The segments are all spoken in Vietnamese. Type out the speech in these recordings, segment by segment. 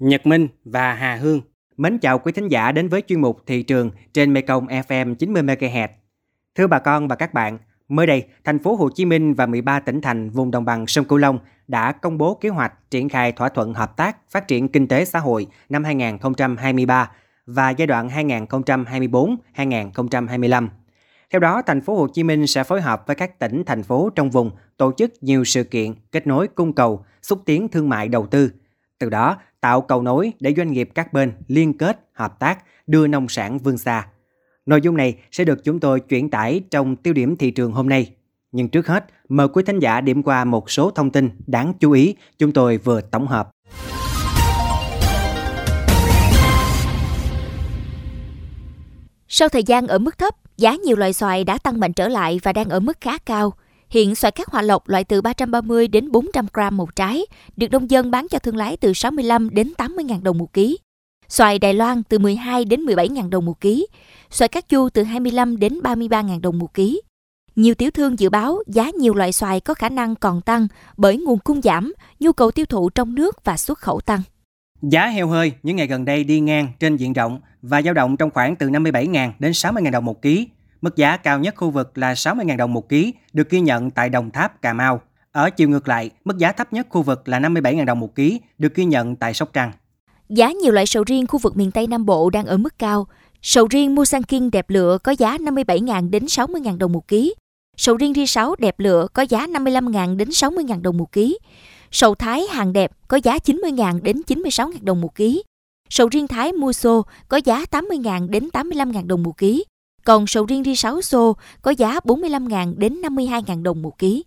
Nhật Minh và Hà Hương. Mến chào quý thính giả đến với chuyên mục Thị trường trên Mekong FM 90 MHz. Thưa bà con và các bạn, mới đây, thành phố Hồ Chí Minh và 13 tỉnh thành vùng đồng bằng sông Cửu Long đã công bố kế hoạch triển khai thỏa thuận hợp tác phát triển kinh tế xã hội năm 2023 và giai đoạn 2024-2025. Theo đó, thành phố Hồ Chí Minh sẽ phối hợp với các tỉnh thành phố trong vùng tổ chức nhiều sự kiện kết nối cung cầu, xúc tiến thương mại đầu tư. Từ đó, tạo cầu nối để doanh nghiệp các bên liên kết, hợp tác, đưa nông sản vươn xa. Nội dung này sẽ được chúng tôi chuyển tải trong tiêu điểm thị trường hôm nay. Nhưng trước hết, mời quý thính giả điểm qua một số thông tin đáng chú ý chúng tôi vừa tổng hợp. Sau thời gian ở mức thấp, giá nhiều loại xoài đã tăng mạnh trở lại và đang ở mức khá cao. Hiện xoài các hòa lộc loại từ 330 đến 400 gram một trái, được nông dân bán cho thương lái từ 65 đến 80 ngàn đồng một ký. Xoài Đài Loan từ 12 đến 17 ngàn đồng một ký. Xoài các chu từ 25 đến 33 ngàn đồng một ký. Nhiều tiểu thương dự báo giá nhiều loại xoài có khả năng còn tăng bởi nguồn cung giảm, nhu cầu tiêu thụ trong nước và xuất khẩu tăng. Giá heo hơi những ngày gần đây đi ngang trên diện rộng và dao động trong khoảng từ 57.000 đến 60.000 đồng một ký. Mức giá cao nhất khu vực là 60.000 đồng một ký, được ghi nhận tại Đồng Tháp, Cà Mau. Ở chiều ngược lại, mức giá thấp nhất khu vực là 57.000 đồng một ký, được ghi nhận tại Sóc Trăng. Giá nhiều loại sầu riêng khu vực miền Tây Nam Bộ đang ở mức cao. Sầu riêng Musang King đẹp lựa có giá 57.000 đến 60.000 đồng một ký. Sầu riêng ri 6 đẹp lựa có giá 55.000 đến 60.000 đồng một ký. Sầu Thái hàng đẹp có giá 90.000 đến 96.000 đồng một ký. Sầu riêng Thái mua xô có giá 80.000 đến 85.000 đồng một ký. Còn sầu riêng ri 6 xô có giá 45.000 đến 52.000 đồng một ký.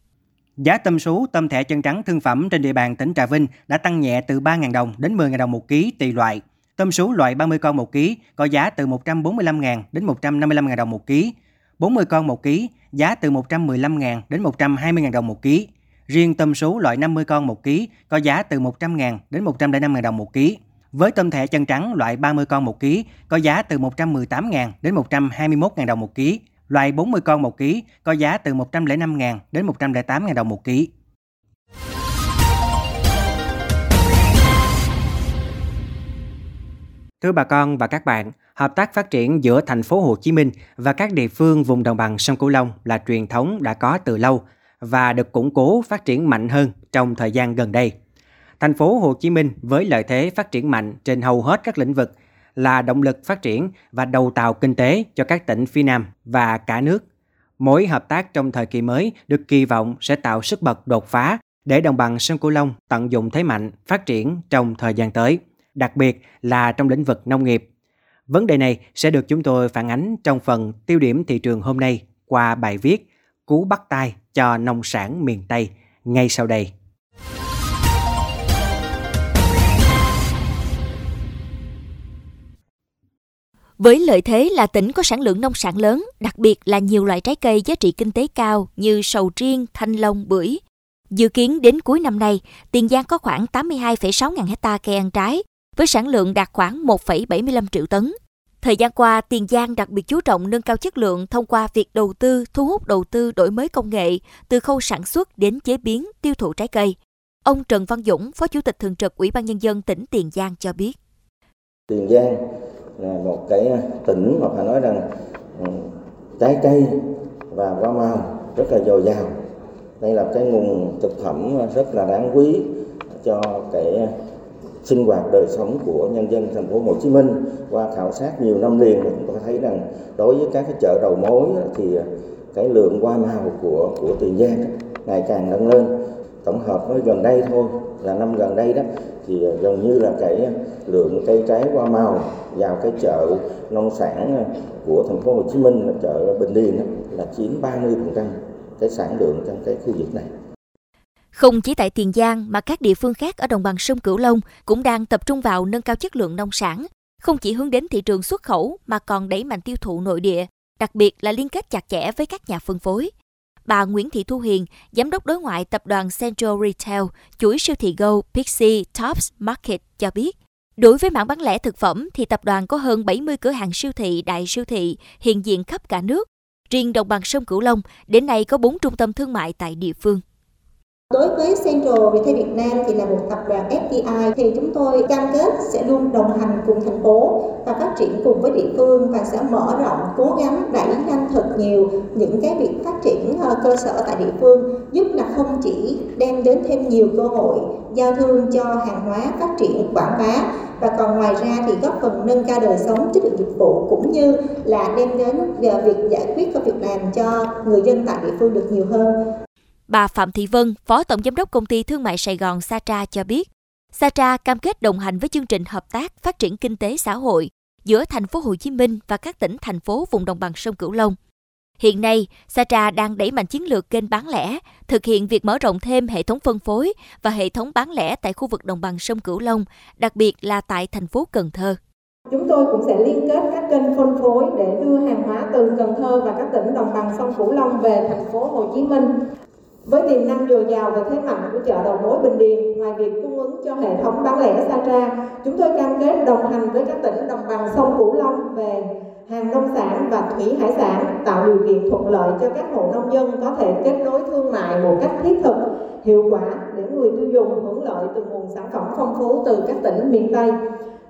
Giá tôm sú, tôm thẻ chân trắng thương phẩm trên địa bàn tỉnh Trà Vinh đã tăng nhẹ từ 3.000 đồng đến 10.000 đồng một ký tùy loại. Tôm sú loại 30 con một ký có giá từ 145.000 đến 155.000 đồng một ký. 40 con một ký giá từ 115.000 đến 120.000 đồng một ký. Riêng tôm sú loại 50 con một ký có giá từ 100.000 đến 105.000 đồng một ký. Với tôm thẻ chân trắng loại 30 con một ký có giá từ 118.000 đến 121.000 đồng một ký. Loại 40 con một ký có giá từ 105.000 đến 108.000 đồng một ký. Thưa bà con và các bạn, hợp tác phát triển giữa thành phố Hồ Chí Minh và các địa phương vùng đồng bằng sông Cửu Long là truyền thống đã có từ lâu và được củng cố phát triển mạnh hơn trong thời gian gần đây. Thành phố Hồ Chí Minh với lợi thế phát triển mạnh trên hầu hết các lĩnh vực là động lực phát triển và đầu tàu kinh tế cho các tỉnh phía Nam và cả nước. Mỗi hợp tác trong thời kỳ mới được kỳ vọng sẽ tạo sức bật đột phá để đồng bằng sông Cửu Long tận dụng thế mạnh phát triển trong thời gian tới, đặc biệt là trong lĩnh vực nông nghiệp. Vấn đề này sẽ được chúng tôi phản ánh trong phần tiêu điểm thị trường hôm nay qua bài viết Cú bắt tay cho nông sản miền Tây ngay sau đây. Với lợi thế là tỉnh có sản lượng nông sản lớn, đặc biệt là nhiều loại trái cây giá trị kinh tế cao như sầu riêng, thanh long, bưởi. Dự kiến đến cuối năm nay, Tiền Giang có khoảng 82,6 ngàn hecta cây ăn trái, với sản lượng đạt khoảng 1,75 triệu tấn. Thời gian qua, Tiền Giang đặc biệt chú trọng nâng cao chất lượng thông qua việc đầu tư, thu hút đầu tư đổi mới công nghệ, từ khâu sản xuất đến chế biến, tiêu thụ trái cây. Ông Trần Văn Dũng, Phó Chủ tịch Thường trực Ủy ban Nhân dân tỉnh Tiền Giang cho biết. Tiền Giang là một cái tỉnh mà phải nói rằng ừ, trái cây và hoa màu rất là dồi dào. Đây là cái nguồn thực phẩm rất là đáng quý cho cái sinh hoạt đời sống của nhân dân thành phố Hồ Chí Minh qua khảo sát nhiều năm liền thì chúng tôi thấy rằng đối với các cái chợ đầu mối thì cái lượng hoa màu của của Tiền Giang ngày càng nâng lên tổng hợp với gần đây thôi, là năm gần đây đó thì à, gần như là cái à, lượng cây trái hoa màu vào cái chợ nông sản à, của thành phố Hồ Chí Minh là chợ Bình Điền là chiếm 30% cái sản lượng trong cái khu vực này. Không chỉ tại Tiền Giang mà các địa phương khác ở đồng bằng sông Cửu Long cũng đang tập trung vào nâng cao chất lượng nông sản, không chỉ hướng đến thị trường xuất khẩu mà còn đẩy mạnh tiêu thụ nội địa, đặc biệt là liên kết chặt chẽ với các nhà phân phối. Bà Nguyễn Thị Thu Hiền, giám đốc đối ngoại tập đoàn Central Retail, chuỗi siêu thị Go Pixie Tops Market cho biết, Đối với mảng bán lẻ thực phẩm thì tập đoàn có hơn 70 cửa hàng siêu thị, đại siêu thị hiện diện khắp cả nước. Riêng đồng bằng sông Cửu Long, đến nay có 4 trung tâm thương mại tại địa phương. Đối với Central Retail Việt Nam thì là một tập đoàn FDI thì chúng tôi cam kết sẽ luôn đồng hành cùng thành phố và phát triển cùng với địa phương và sẽ mở rộng, cố gắng đẩy nhanh thật nhiều những cái việc phát triển ờ, cơ sở tại địa phương giúp là không chỉ đem đến thêm nhiều cơ hội giao thương cho hàng hóa phát triển, quảng bá và còn ngoài ra thì góp phần nâng cao đời sống, chất lượng dịch vụ cũng như là đem đến ờ, việc giải quyết công việc làm cho người dân tại địa phương được nhiều hơn. Bà Phạm Thị Vân, Phó Tổng Giám đốc Công ty Thương mại Sài Gòn Satra cho biết, Satra cam kết đồng hành với chương trình hợp tác phát triển kinh tế xã hội giữa thành phố Hồ Chí Minh và các tỉnh thành phố vùng đồng bằng sông Cửu Long. Hiện nay, Satra đang đẩy mạnh chiến lược kênh bán lẻ, thực hiện việc mở rộng thêm hệ thống phân phối và hệ thống bán lẻ tại khu vực đồng bằng sông Cửu Long, đặc biệt là tại thành phố Cần Thơ. Chúng tôi cũng sẽ liên kết các kênh phân phối để đưa hàng hóa từ Cần Thơ và các tỉnh đồng bằng sông Cửu Long về thành phố Hồ Chí Minh. Với tiềm năng dồi dào và thế mạnh của chợ đầu mối Bình Điền, ngoài việc cung ứng cho hệ thống bán lẻ xa Satra, chúng tôi cam kết đồng hành với các tỉnh đồng bằng sông Cửu Long về hàng nông sản và thủy hải sản, tạo điều kiện thuận lợi cho các hộ nông dân có thể kết nối thương mại một cách thiết thực, hiệu quả để người tiêu dùng hưởng lợi từ nguồn sản phẩm phong phú từ các tỉnh miền Tây.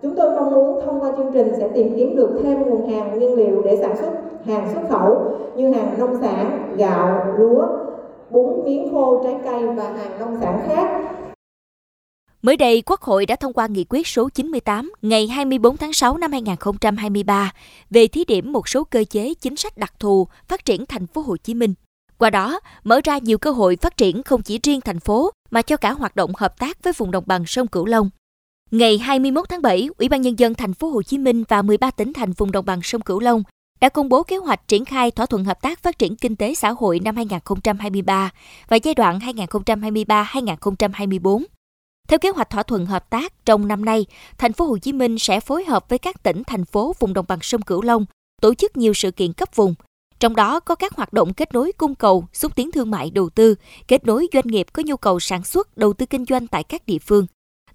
Chúng tôi mong muốn thông qua chương trình sẽ tìm kiếm được thêm nguồn hàng nguyên liệu để sản xuất hàng xuất khẩu như hàng nông sản, gạo, lúa, bún miếng khô, trái cây và hàng nông sản khác. Mới đây, Quốc hội đã thông qua nghị quyết số 98 ngày 24 tháng 6 năm 2023 về thí điểm một số cơ chế chính sách đặc thù phát triển thành phố Hồ Chí Minh. Qua đó, mở ra nhiều cơ hội phát triển không chỉ riêng thành phố mà cho cả hoạt động hợp tác với vùng đồng bằng sông Cửu Long. Ngày 21 tháng 7, Ủy ban nhân dân thành phố Hồ Chí Minh và 13 tỉnh thành vùng đồng bằng sông Cửu Long đã công bố kế hoạch triển khai thỏa thuận hợp tác phát triển kinh tế xã hội năm 2023 và giai đoạn 2023-2024. Theo kế hoạch thỏa thuận hợp tác trong năm nay, thành phố Hồ Chí Minh sẽ phối hợp với các tỉnh thành phố vùng đồng bằng sông Cửu Long tổ chức nhiều sự kiện cấp vùng, trong đó có các hoạt động kết nối cung cầu, xúc tiến thương mại đầu tư, kết nối doanh nghiệp có nhu cầu sản xuất, đầu tư kinh doanh tại các địa phương.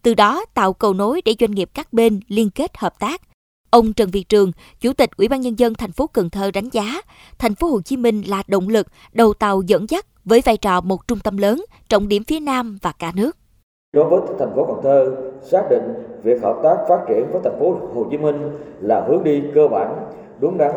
Từ đó tạo cầu nối để doanh nghiệp các bên liên kết hợp tác, Ông Trần Việt Trường, Chủ tịch Ủy ban nhân dân thành phố Cần Thơ đánh giá, thành phố Hồ Chí Minh là động lực, đầu tàu dẫn dắt với vai trò một trung tâm lớn, trọng điểm phía Nam và cả nước. Đối với thành phố Cần Thơ, xác định việc hợp tác phát triển với thành phố Hồ Chí Minh là hướng đi cơ bản, đúng đắn,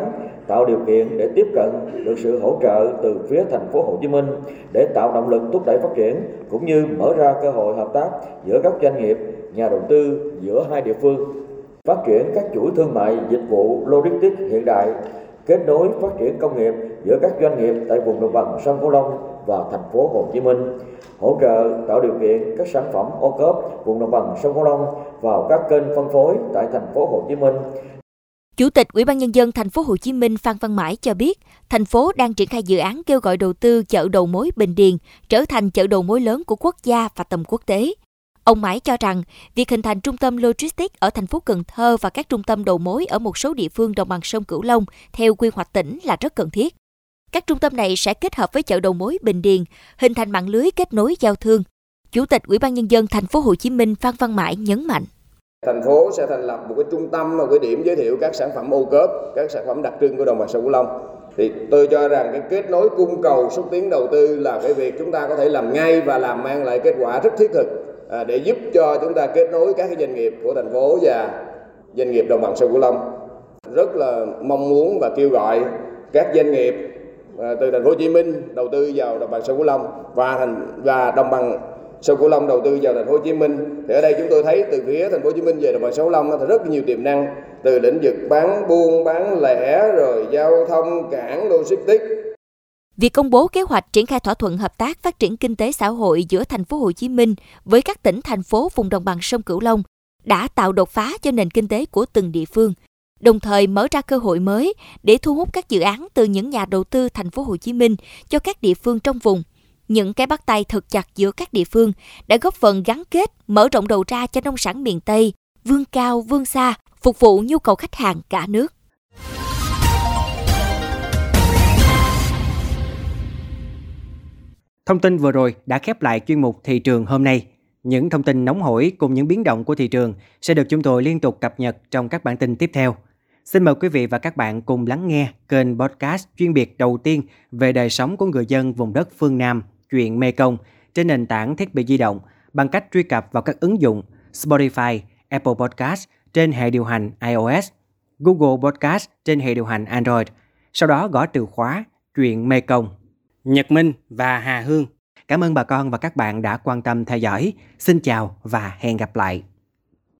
tạo điều kiện để tiếp cận được sự hỗ trợ từ phía thành phố Hồ Chí Minh để tạo động lực thúc đẩy phát triển cũng như mở ra cơ hội hợp tác giữa các doanh nghiệp, nhà đầu tư giữa hai địa phương phát triển các chuỗi thương mại dịch vụ logistics hiện đại, kết nối phát triển công nghiệp giữa các doanh nghiệp tại vùng đồng bằng sông Cửu Long và thành phố Hồ Chí Minh, hỗ trợ tạo điều kiện các sản phẩm ô cốp vùng đồng bằng sông Cửu Long vào các kênh phân phối tại thành phố Hồ Chí Minh. Chủ tịch Ủy ban nhân dân thành phố Hồ Chí Minh Phan Văn Mãi cho biết, thành phố đang triển khai dự án kêu gọi đầu tư chợ đầu mối Bình Điền trở thành chợ đầu mối lớn của quốc gia và tầm quốc tế. Ông Mãi cho rằng, việc hình thành trung tâm logistics ở thành phố Cần Thơ và các trung tâm đầu mối ở một số địa phương đồng bằng sông Cửu Long theo quy hoạch tỉnh là rất cần thiết. Các trung tâm này sẽ kết hợp với chợ đầu mối Bình Điền, hình thành mạng lưới kết nối giao thương. Chủ tịch Ủy ban nhân dân thành phố Hồ Chí Minh Phan Văn Mãi nhấn mạnh: Thành phố sẽ thành lập một cái trung tâm, một cái điểm giới thiệu các sản phẩm ô cốp, các sản phẩm đặc trưng của đồng bằng sông Cửu Long. Thì tôi cho rằng cái kết nối cung cầu xúc tiến đầu tư là cái việc chúng ta có thể làm ngay và làm mang lại kết quả rất thiết thực À, để giúp cho chúng ta kết nối các cái doanh nghiệp của thành phố và doanh nghiệp đồng bằng sông Cửu Long. Rất là mong muốn và kêu gọi các doanh nghiệp à, từ thành phố Hồ Chí Minh đầu tư vào đồng bằng sông Cửu Long và thành và đồng bằng sông Cửu Long đầu tư vào thành phố Hồ Chí Minh. Thì ở đây chúng tôi thấy từ phía thành phố Hồ Chí Minh về đồng bằng sông Cửu Long thì rất nhiều tiềm năng từ lĩnh vực bán buôn bán lẻ rồi giao thông cảng logistics Việc công bố kế hoạch triển khai thỏa thuận hợp tác phát triển kinh tế xã hội giữa thành phố Hồ Chí Minh với các tỉnh thành phố vùng đồng bằng sông Cửu Long đã tạo đột phá cho nền kinh tế của từng địa phương, đồng thời mở ra cơ hội mới để thu hút các dự án từ những nhà đầu tư thành phố Hồ Chí Minh cho các địa phương trong vùng. Những cái bắt tay thật chặt giữa các địa phương đã góp phần gắn kết, mở rộng đầu ra cho nông sản miền Tây, vươn cao, vươn xa, phục vụ nhu cầu khách hàng cả nước. Thông tin vừa rồi đã khép lại chuyên mục thị trường hôm nay. Những thông tin nóng hổi cùng những biến động của thị trường sẽ được chúng tôi liên tục cập nhật trong các bản tin tiếp theo. Xin mời quý vị và các bạn cùng lắng nghe kênh podcast chuyên biệt đầu tiên về đời sống của người dân vùng đất phương Nam, chuyện Mê Công trên nền tảng thiết bị di động bằng cách truy cập vào các ứng dụng Spotify, Apple Podcast trên hệ điều hành iOS, Google Podcast trên hệ điều hành Android. Sau đó gõ từ khóa Chuyện Mê Công. Nhật Minh và Hà Hương. Cảm ơn bà con và các bạn đã quan tâm theo dõi. Xin chào và hẹn gặp lại.